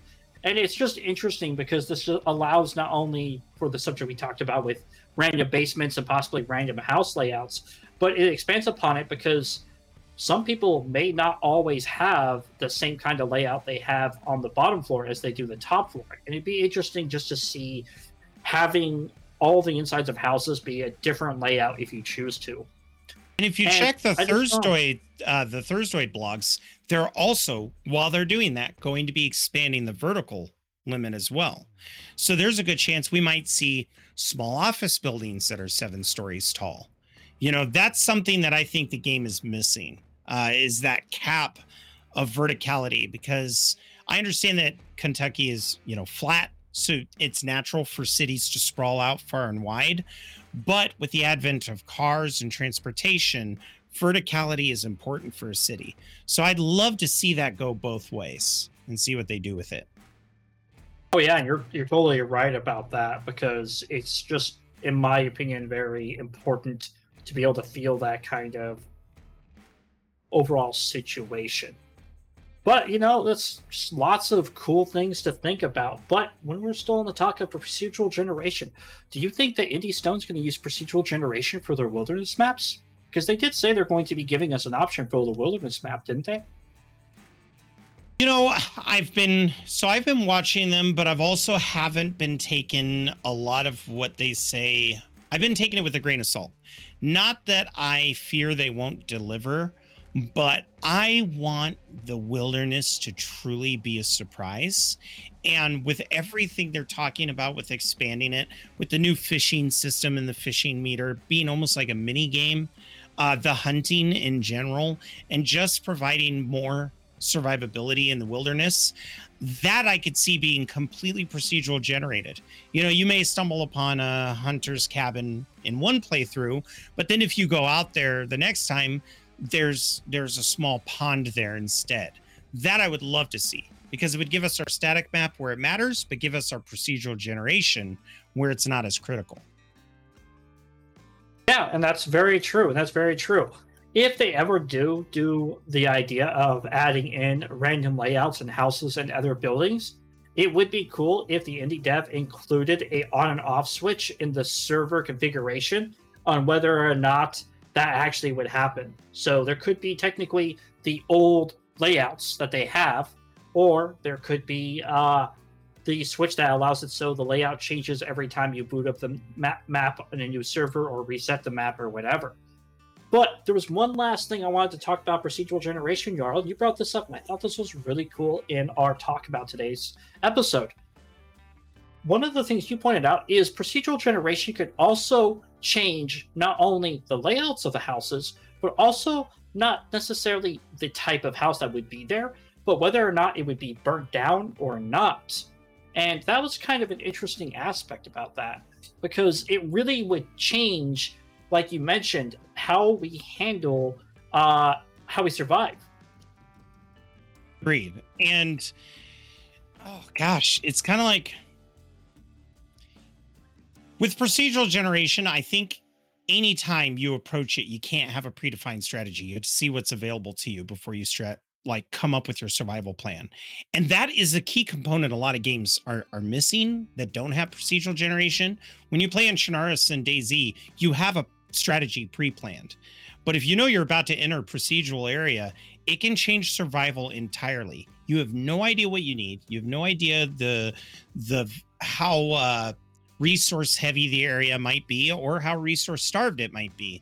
Speaker 3: and it's just interesting because this allows not only for the subject we talked about with random basements and possibly random house layouts but it expands upon it because some people may not always have the same kind of layout they have on the bottom floor as they do the top floor. And it'd be interesting just to see having all the insides of houses be a different layout if you choose to.
Speaker 4: And if you
Speaker 3: And
Speaker 4: check the
Speaker 3: I saw-
Speaker 4: Thursday, uh, the Thursday blogs, they're also while they're doing that going to be expanding the vertical limit as well. So there's a good chance we might see small office buildings that are seven stories tall. You know, that's something that I think the game is missing. Uh, is that cap of verticality because I understand that Kentucky is you know flat, so it's natural for cities to sprawl out far and wide. But with the advent of cars and transportation, verticality is important for a city. So I'd love to see that go both ways and see what they do with it.
Speaker 3: Oh yeah, and you're you're totally right about that because it's just, in my opinion, very important to be able to feel that kind of overall situation. But you know, that's lots of cool things to think about. But when we're still on the talk of procedural generation, do you think that Indie Stone's going to use procedural generation for their wilderness maps? Because they did say they're going to be giving us an option for the wilderness map, didn't they?
Speaker 4: You know, I've been so I've been watching them, but I've also haven't been taking a lot of what they say. I've been taking it with a grain of salt. Not that I fear they won't deliver, but I want the wilderness to truly be a surprise. And with everything they're talking about with expanding it, with the new fishing system and the fishing meter being almost like a mini game, uh, the hunting in general, and just providing more survivability in the wilderness that i could see being completely procedural generated. You know you may stumble upon a hunter's cabin in one playthrough but then if you go out there the next time there's there's a small pond there instead. That i would love to see because it would give us our static map where it matters but give us our procedural generation where it's not as critical
Speaker 3: Yeah, and that's very true. And that's very true. If they ever do do the idea of adding in random layouts and houses and other buildings, it would be cool if the indie dev included a on and off switch in the server configuration on whether or not that actually would happen. So there could be technically the old layouts that they have, or there could be uh, the switch that allows it so the layout changes every time you boot up the map, map on a new server or reset the map or whatever. But there was one last thing I wanted to talk about procedural generation, Jarl. You brought this up, and I thought this was really cool in our talk about today's episode. One of the things you pointed out is procedural generation could also change not only the layouts of the houses, but also not necessarily the type of house that would be there, but whether or not it would be burnt down or not. And that was kind of an interesting aspect about that because it really would change, like you mentioned, how we handle uh, how we survive.
Speaker 4: Agreed. And oh gosh, it's kind of like with procedural generation, I think anytime you approach it, you can't have a predefined strategy. You have to see what's available to you before you strat like come up with your survival plan. And that is a key component a lot of games are are missing that don't have procedural generation. When you play in Chernarus and DayZ, you have a strategy pre-planned. But if you know you're about to enter a procedural area, it can change survival entirely. You have no idea what you need. You have no idea the the how uh resource heavy the area might be or how resource starved it might be.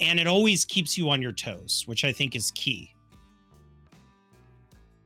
Speaker 4: And it always keeps you on your toes, which I think is key.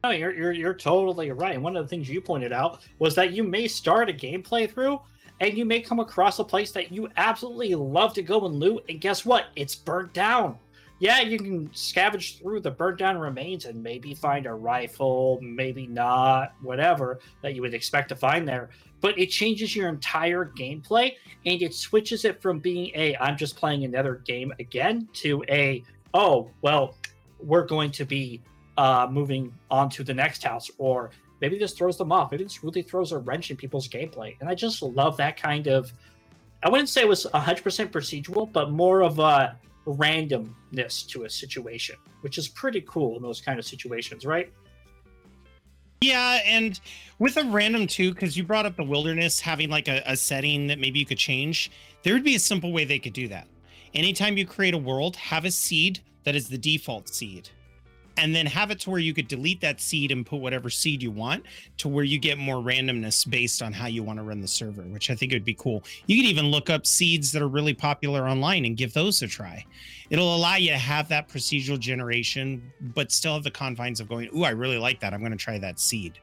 Speaker 3: No, you're, you're you're totally right. One of the things you pointed out was that you may start a game playthrough and you may come across a place that you absolutely love to go and loot, and guess what? It's burnt down. Yeah, you can scavenge through the burnt down remains and maybe find a rifle, maybe not, whatever that you would expect to find there. But it changes your entire gameplay and it switches it from being a I'm just playing another game again to a oh well we're going to be uh, moving on to the next house, or maybe this throws them off. Maybe this really throws a wrench in people's gameplay. And I just love that kind of. I wouldn't say it was 100% procedural, but more of a randomness to a situation, which is pretty cool in those kind of situations, right?
Speaker 4: Yeah, and with a random too, because you brought up the wilderness having like a, a setting that maybe you could change, there would be a simple way they could do that. Anytime you create a world, have a seed that is the default seed and then have it to where you could delete that seed and put whatever seed you want to where you get more randomness based on how you want to run the server, which I think would be cool. You could even look up seeds that are really popular online and give those a try. It'll allow you to have that procedural generation, but still have the confines of going, Ooh, I really like that. I'm going to try that seed.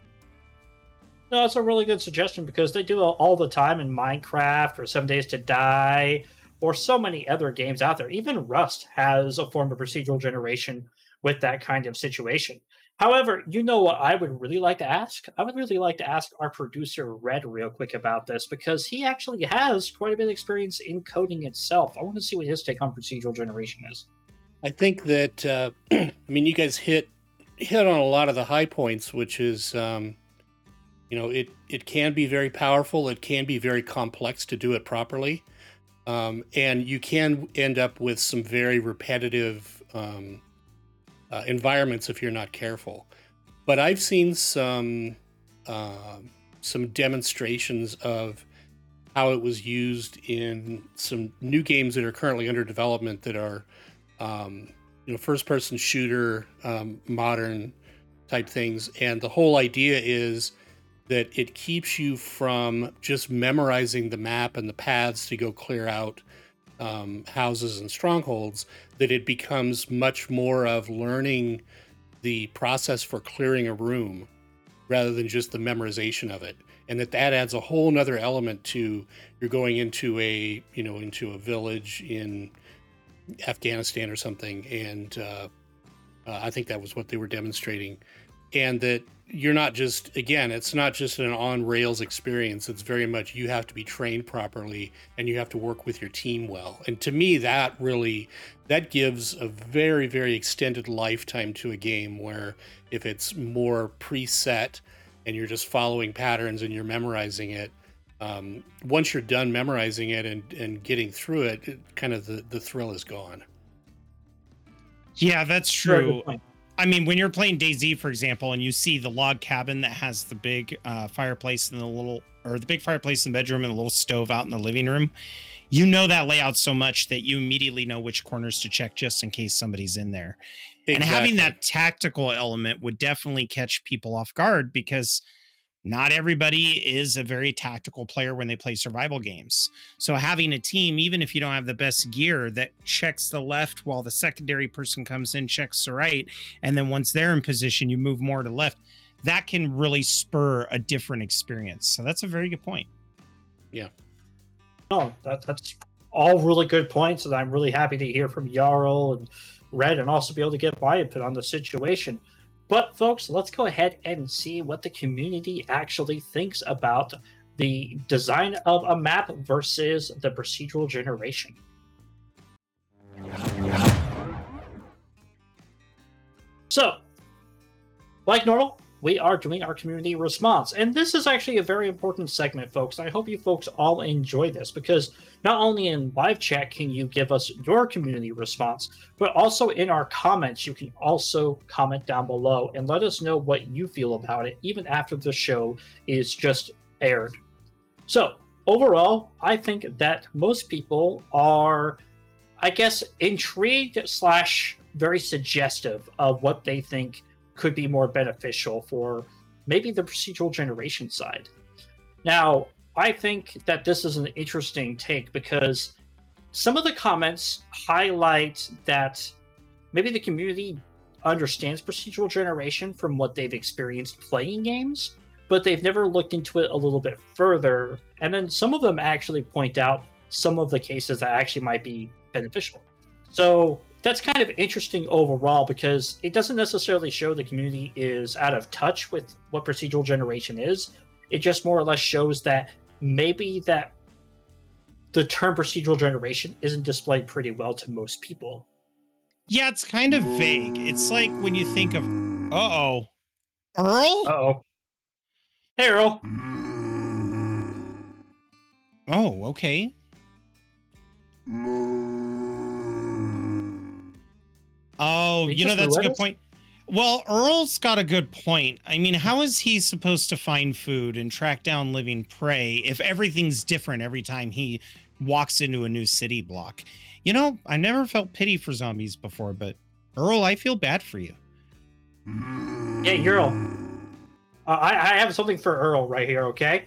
Speaker 3: No, it's a really good suggestion because they do it all the time in Minecraft or Seven Days to Die or so many other games out there. Even Rust has a form of procedural generation with that kind of situation. However, you know what I would really like to ask? I would really like to ask our producer Red real quick about this because he actually has quite a bit of experience in coding itself. I want to see what his take on procedural generation is.
Speaker 5: I think that uh, *clears throat* I mean you guys hit hit on a lot of the high points, which is um, you know it it can be very powerful. It can be very complex to do it properly, um, and you can end up with some very repetitive um, uh, environments if you're not careful. But I've seen some uh, some demonstrations of how it was used in some new games that are currently under development that are um, you know first person shooter um, modern type things and the whole idea is that it keeps you from just memorizing the map and the paths to go clear out um, houses and strongholds that it becomes much more of learning the process for clearing a room rather than just the memorization of it. And that that adds a whole nother element to you're going into a you know into a village in afghanistan or something. And uh, uh, i think that was what they were demonstrating and that you're not just again it's not just an on rails experience. It's very much you have to be trained properly and you have to work with your team well. And to me that really that gives a very very extended lifetime to a game where if it's more preset and you're just following patterns and you're memorizing it um, once you're done memorizing it and, and getting through it, it kind of the, the thrill is gone.
Speaker 4: Yeah that's true I mean, when you're playing DayZ, for example, and you see the log cabin that has the big uh, fireplace and the little, or the big fireplace in the bedroom and the little stove out in the living room, you know that layout so much that you immediately know which corners to check just in case somebody's in there. Exactly. And having that tactical element would definitely catch people off guard because not everybody is a very tactical player when they play survival games. So having a team, even if you don't have the best gear, that checks the left while the secondary person comes in, checks the right, and then once they're in position, you move more to left. That can really spur a different experience. So that's a very good point. Yeah.
Speaker 3: No, that, that's all really good points, and I'm really happy to hear from Jarl and Red, and also be able to get my input on the situation. But folks, let's go ahead and see what the community actually thinks about the design of a map versus the procedural generation. So, like normal, we are doing our community response. And this is actually a very important segment, folks. I hope you folks all enjoy this because not only in live chat can you give us your community response, but also in our comments, you can also comment down below and let us know what you feel about it, even after the show is just aired. So, overall, I think that most people are, I guess, intrigued slash very suggestive of what they think could be more beneficial for maybe the procedural generation side. Now, I think that this is an interesting take because some of the comments highlight that maybe the community understands procedural generation from what they've experienced playing games, but they've never looked into it a little bit further. And then some of them actually point out some of the cases that actually might be beneficial. So that's kind of interesting overall because it doesn't necessarily show the community is out of touch with what procedural generation is. It just more or less shows that maybe that the term procedural generation isn't displayed pretty well to most people.
Speaker 4: Yeah, it's kind of vague. It's like when you think of, uh oh, Earl?
Speaker 3: Uh oh. Hey, Earl.
Speaker 4: Oh, okay. Oh,
Speaker 3: He
Speaker 4: you know, that's a good
Speaker 3: it?
Speaker 4: point. Well, Earl's got a good point. I mean, how is he supposed to find food and track down living prey if everything's different every time he walks into a new city block? You know, I never felt pity for zombies before, but Earl, I feel bad for you.
Speaker 3: Hey, Earl. Uh, I, I have something for Earl right here, okay?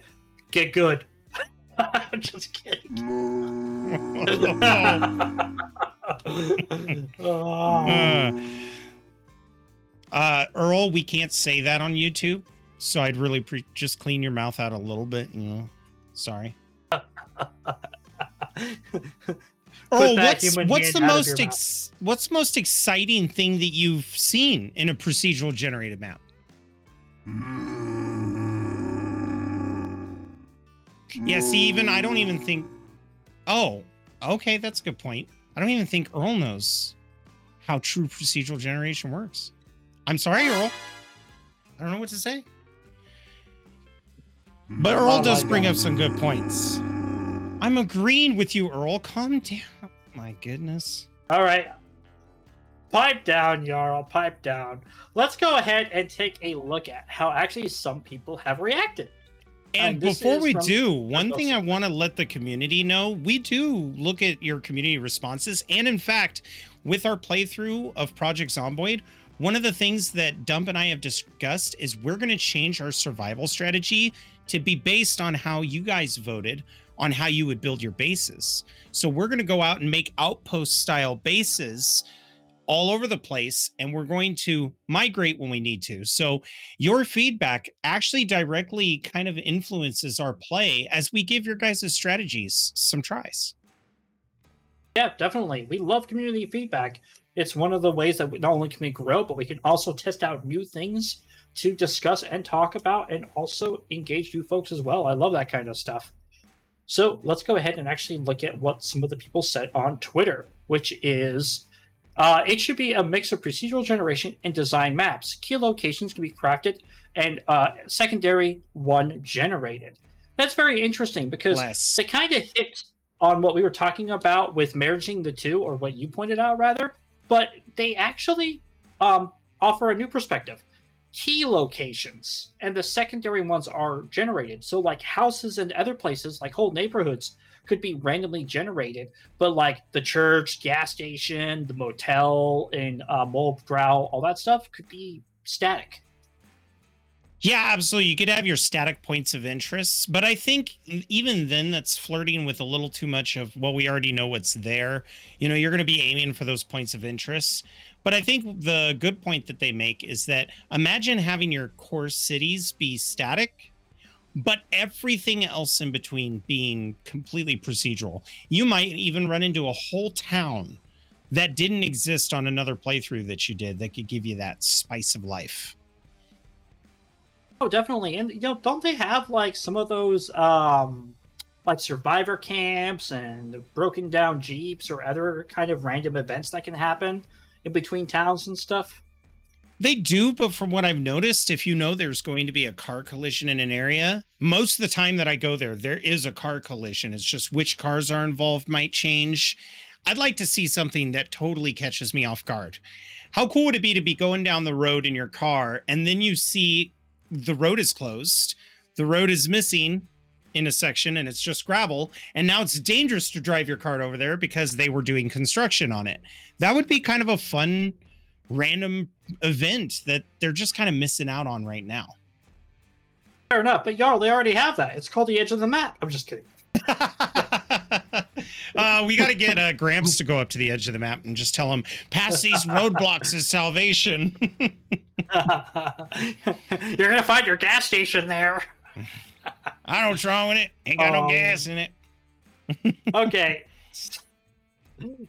Speaker 3: Get good. *laughs* I'm just kidding. *laughs* *laughs* *laughs*
Speaker 4: Uh, uh, Earl, we can't say that on YouTube, so I'd really pre- just clean your mouth out a little bit. You know, sorry. *laughs* Earl, what's what's the most ex- what's the most exciting thing that you've seen in a procedural generated map? Yeah, see, even I don't even think. Oh, okay, that's a good point. I don't even think Earl knows how true procedural generation works. I'm sorry, Earl. I don't know what to say. But Earl does bring up some good points. I'm agreeing with you, Earl. Calm down. My goodness.
Speaker 3: All right. Pipe down, Jarl. Pipe down. Let's go ahead and take a look at how actually some people have reacted.
Speaker 4: And
Speaker 3: this
Speaker 4: before we do, one thing I want to let the community know we do look at your community responses. And in fact, with our playthrough of Project Zomboid, one of the things that Dump and I have discussed is we're going to change our survival strategy to be based on how you guys voted on how you would build your bases. So we're going to go out and make outpost style bases all over the place and we're going to migrate when we need to. So your feedback actually directly kind of influences our play as we give your guys' strategies some tries.
Speaker 3: Yeah, definitely. We love community feedback. It's one of the ways that we, not only can we grow, but we can also test out new things to discuss and talk about and also engage you folks as well. I love that kind of stuff. So let's go ahead and actually look at what some of the people said on Twitter, which is uh, it should be a mix of procedural generation and design maps. Key locations can be crafted and uh, secondary one generated. That's very interesting because they kind of hit on what we were talking about with merging the two, or what you pointed out rather, but they actually um, offer a new perspective. Key locations and the secondary ones are generated. So, like houses and other places, like whole neighborhoods, could be randomly generated, but like the church, gas station, the motel, and uh, Muldraugh, all that stuff could be static.
Speaker 4: Yeah, absolutely. You could have your static points of interest, but I think even then that's flirting with a little too much of well, we already know what's there. You know, you're going to be aiming for those points of interest. But I think the good point that they make is that imagine having your core cities be static, but everything else in between being completely procedural. You might even run into a whole town that didn't exist on another playthrough that you did that could give you that spice of life.
Speaker 3: Oh, definitely. And you know, don't they have like some of those um like survivor camps and broken down jeeps or other kind of random events that can happen in between towns and stuff?
Speaker 4: They do, but from what I've noticed, if you know there's going to be a car collision in an area, most of the time that I go there, there is a car collision. It's just which cars are involved might change. I'd like to see something that totally catches me off guard. How cool would it be to be going down the road in your car and then you see the road is closed, the road is missing in a section and it's just gravel, and now it's dangerous to drive your car over there because they were doing construction on it. That would be kind of a fun random event that they're just kind of missing out on right now.
Speaker 3: Fair enough, but y'all, they already have that. It's called the edge of the map. I'm just kidding. *laughs*
Speaker 4: uh, we got to get uh, Gramps to go up to the edge of the map and just tell him, "Pass these roadblocks is salvation." *laughs*
Speaker 3: You're gonna find your gas station there. *laughs*
Speaker 4: I don't what's wrong with it. Ain't got
Speaker 3: Um,
Speaker 4: no gas in it.
Speaker 3: okay.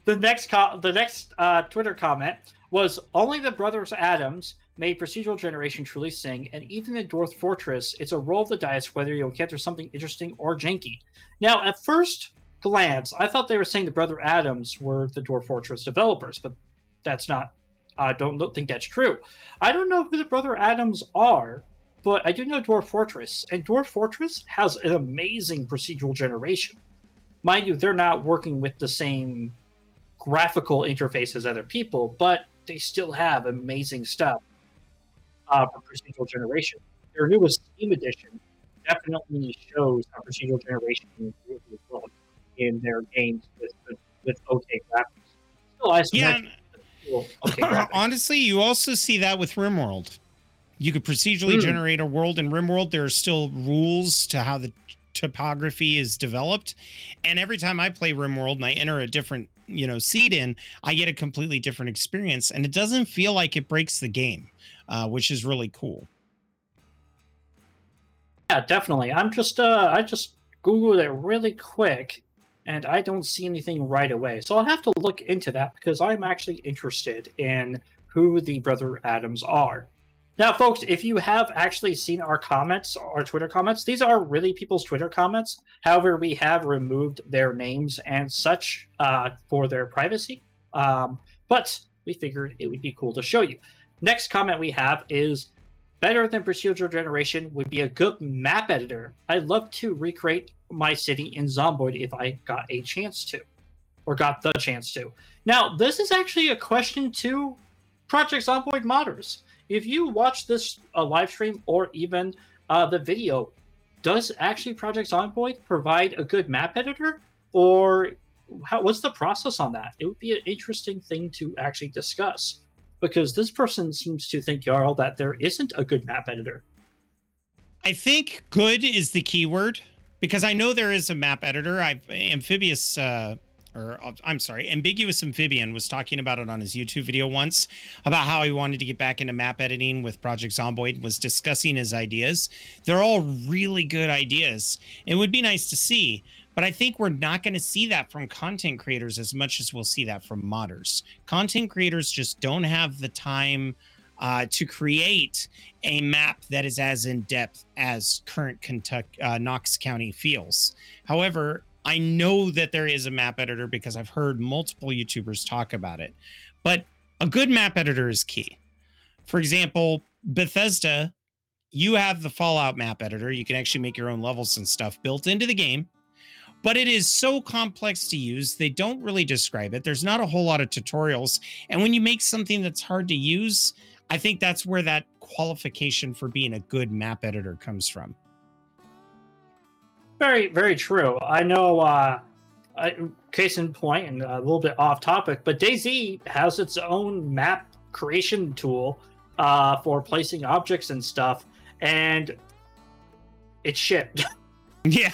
Speaker 3: The next co- the next uh, Twitter comment was only the brothers Adams made procedural generation truly sing, and even in Dwarf Fortress, it's a roll of the dice whether you'll encounter something interesting or janky. Now, at first glance, I thought they were saying the brother Adams were the Dwarf Fortress developers, but that's not. I don't don't think that's true. I don't know who the brother Adams are, but I do know Dwarf Fortress, and Dwarf Fortress has an amazing procedural generation mind you, they're not working with the same graphical interface as other people, but they still have amazing stuff uh, for procedural generation. Their newest Steam edition definitely shows how procedural generation is really well in their games with with, with okay graphics. Still isometric,
Speaker 4: Yeah,
Speaker 3: still okay *laughs* graphics.
Speaker 4: honestly, you also see that with RimWorld. You could procedurally
Speaker 3: Hmm.
Speaker 4: generate a world in RimWorld. There are still rules to how the topography is developed, and every time I play RimWorld and I enter a different, you know, seed in, I get a completely different experience, and it doesn't feel like it breaks the game, uh, which is really cool.
Speaker 3: Yeah, definitely. I'm just uh I just googled it really quick and I don't see anything right away. So I'll have to look into that because I'm actually interested in who the brother Adams are. Now, folks, if you have actually seen our comments, our Twitter comments, these are really people's Twitter comments. However, we have removed their names and such uh, for their privacy. Um, but we figured it would be cool to show you. Next comment we have is better than procedural generation would be a good map editor. I'd love to recreate my city in Zomboid if I got a chance to, or got the chance to. Now, this is actually a question to Project Zomboid modders. If you watch this uh, live stream or even uh, the video, does actually Project Zomboid provide a good map editor, or how, what's the process on that? It would be an interesting thing to actually discuss because this person seems to think Jarl that there isn't a good map editor.
Speaker 4: I think good is the keyword because I know there is a map editor. I amphibious uh or uh, I'm sorry, ambiguous amphibian was talking about it on his YouTube video once about how he wanted to get back into map editing with Project Zomboid was discussing his ideas. They're all really good ideas. It would be nice to see, but I think we're not going to see that from content creators as much as we'll see that from modders. Content creators just don't have the time uh, to create a map that is as in depth as current Kentucky, uh, Knox County feels. However, I know that there is a map editor because I've heard multiple YouTubers talk about it. But a good map editor is key. For example, Bethesda, you have the Fallout map editor. You can actually make your own levels and stuff built into the game. But it is so complex to use, they don't really describe it. There's not a whole lot of tutorials. And when you make something that's hard to use, I think that's where that qualification for being a good map editor comes from.
Speaker 3: Very, very true. I know. Uh, I, case in point, and a little bit off topic, but DayZ has its own map creation tool uh, for placing objects and stuff. and it's shit. *laughs*
Speaker 4: Yeah.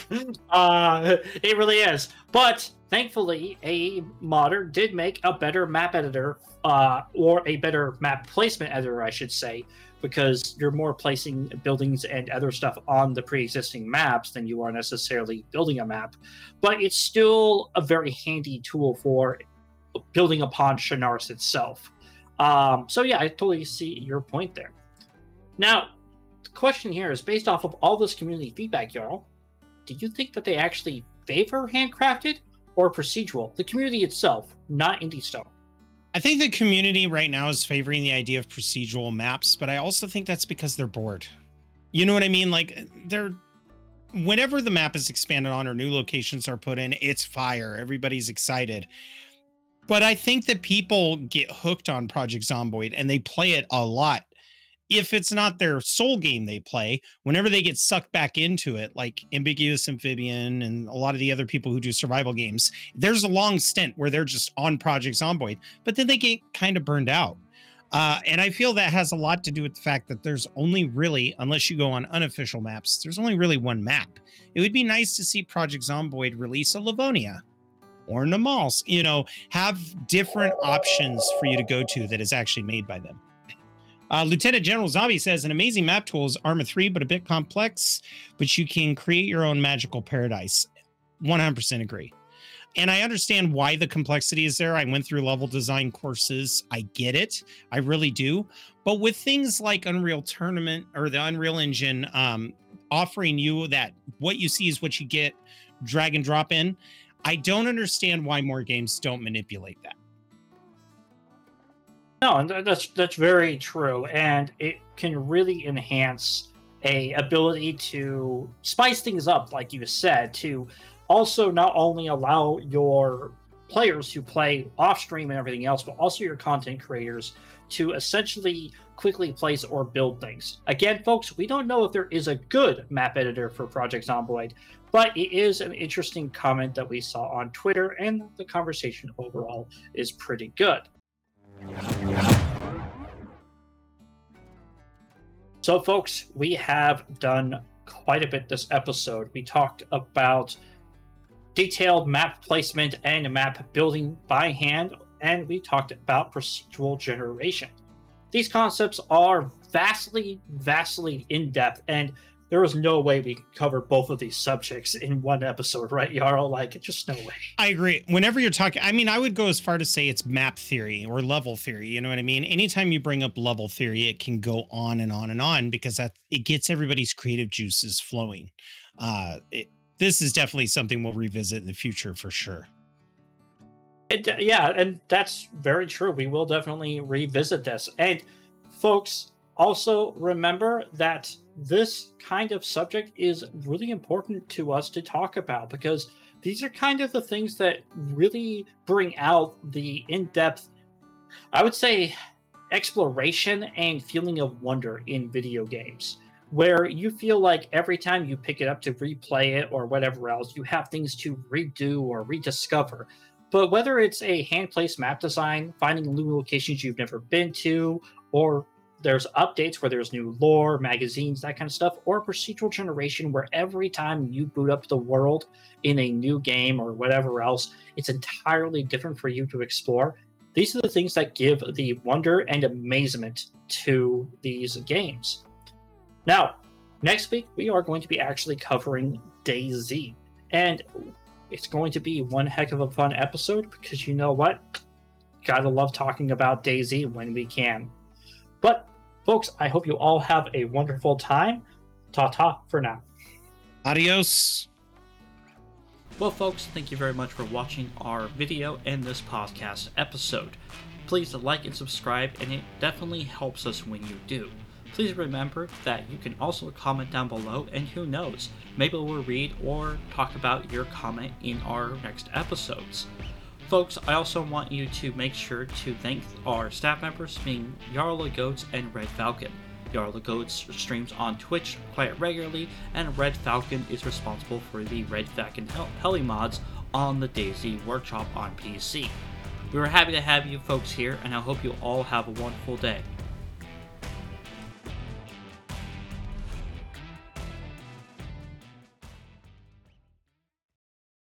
Speaker 3: uh, it really is. But thankfully, a modder did make a better map editor, uh, or a better map placement editor, I should say, because you're more placing buildings and other stuff on the pre-existing maps than you are necessarily building a map. But it's still a very handy tool for building upon Chernarus itself. Um, so yeah, I totally see your point there. Now, the question here is based off of all this community feedback, y'all do you think that they actually favor handcrafted or procedural? The community itself, not Indie Stone.
Speaker 4: I think the community right now is favoring the idea of procedural maps, but I also think that's because they're bored. You know what I mean? Like they're whenever the map is expanded on or new locations are put in, it's fire. Everybody's excited. But I think that people get hooked on Project Zomboid and they play it a lot if it's not their sole game they play, whenever they get sucked back into it, like Ambiguous Amphibian and a lot of the other people who do survival games, there's a long stint where they're just on Project Zomboid, but then they get kind of burned out. Uh, and I feel that has a lot to do with the fact that there's only really, unless you go on unofficial maps, there's only really one map. It would be nice to see Project Zomboid release a Livonia or Namalsk, you know, have different options for you to go to that is actually made by them. Uh, Lieutenant General Zombie says an amazing map tool is Arma 3, but a bit complex, but you can create your own magical paradise. 100% agree. And I understand why the complexity is there. I went through level design courses. I get it. I really do. But with things like Unreal Tournament or the Unreal Engine um, offering you that what you see is what you get, drag and drop in, I don't understand why more games don't manipulate that.
Speaker 3: No, that's that's very true, and it can really enhance a ability to spice things up, like you said, to also not only allow your players who play off stream and everything else, but also your content creators to essentially quickly place or build things. Again, folks, we don't know if there is a good map editor for Project Zomboid, but it is an interesting comment that we saw on Twitter, and the conversation overall is pretty good. So, folks, we have done quite a bit this episode. We talked about detailed map placement and map building by hand, and we talked about procedural generation. These concepts are vastly, vastly in depth, and there was no way we could cover both of these subjects in one episode, right, Jarl? Like, just no way.
Speaker 4: I agree. Whenever you're talking, I mean, I would go as far to say it's map theory or level theory. You know what I mean? Anytime you bring up level theory, it can go on and on and on because that it gets everybody's creative juices flowing. Uh, it, this is definitely something we'll revisit in the future for sure.
Speaker 3: It, yeah, and that's very true. We will definitely revisit this. And folks, also remember that this kind of subject is really important to us to talk about because these are kind of the things that really bring out the in-depth i would say exploration and feeling of wonder in video games where you feel like every time you pick it up to replay it or whatever else you have things to redo or rediscover. But whether it's a hand placed map design finding new locations you've never been to or there's updates where there's new lore, magazines, that kind of stuff, or procedural generation where every time you boot up the world in a new game or whatever else, it's entirely different for you to explore. These are the things that give the wonder and amazement to these games. Now, next week we are going to be actually covering DayZ. And it's going to be one heck of a fun episode because you know what? Gotta love talking about DayZ when we can. But Folks, I hope you all have a wonderful time. Ta ta for now.
Speaker 4: Adios.
Speaker 2: Well, folks, thank you very much for watching our video and this podcast episode. Please like and subscribe, and it definitely helps us when you do. Please remember that you can also comment down below, and who knows, maybe we'll read or talk about your comment in our next episodes. Folks, I also want you to make sure to thank our staff members, being Yarla Goats and Red Falcon. Yarla Goats streams on Twitch quite regularly, and Red Falcon is responsible for the Red Falcon heli mods on the DayZ Workshop on PC. We were happy to have you folks here, and I hope you all have a wonderful day.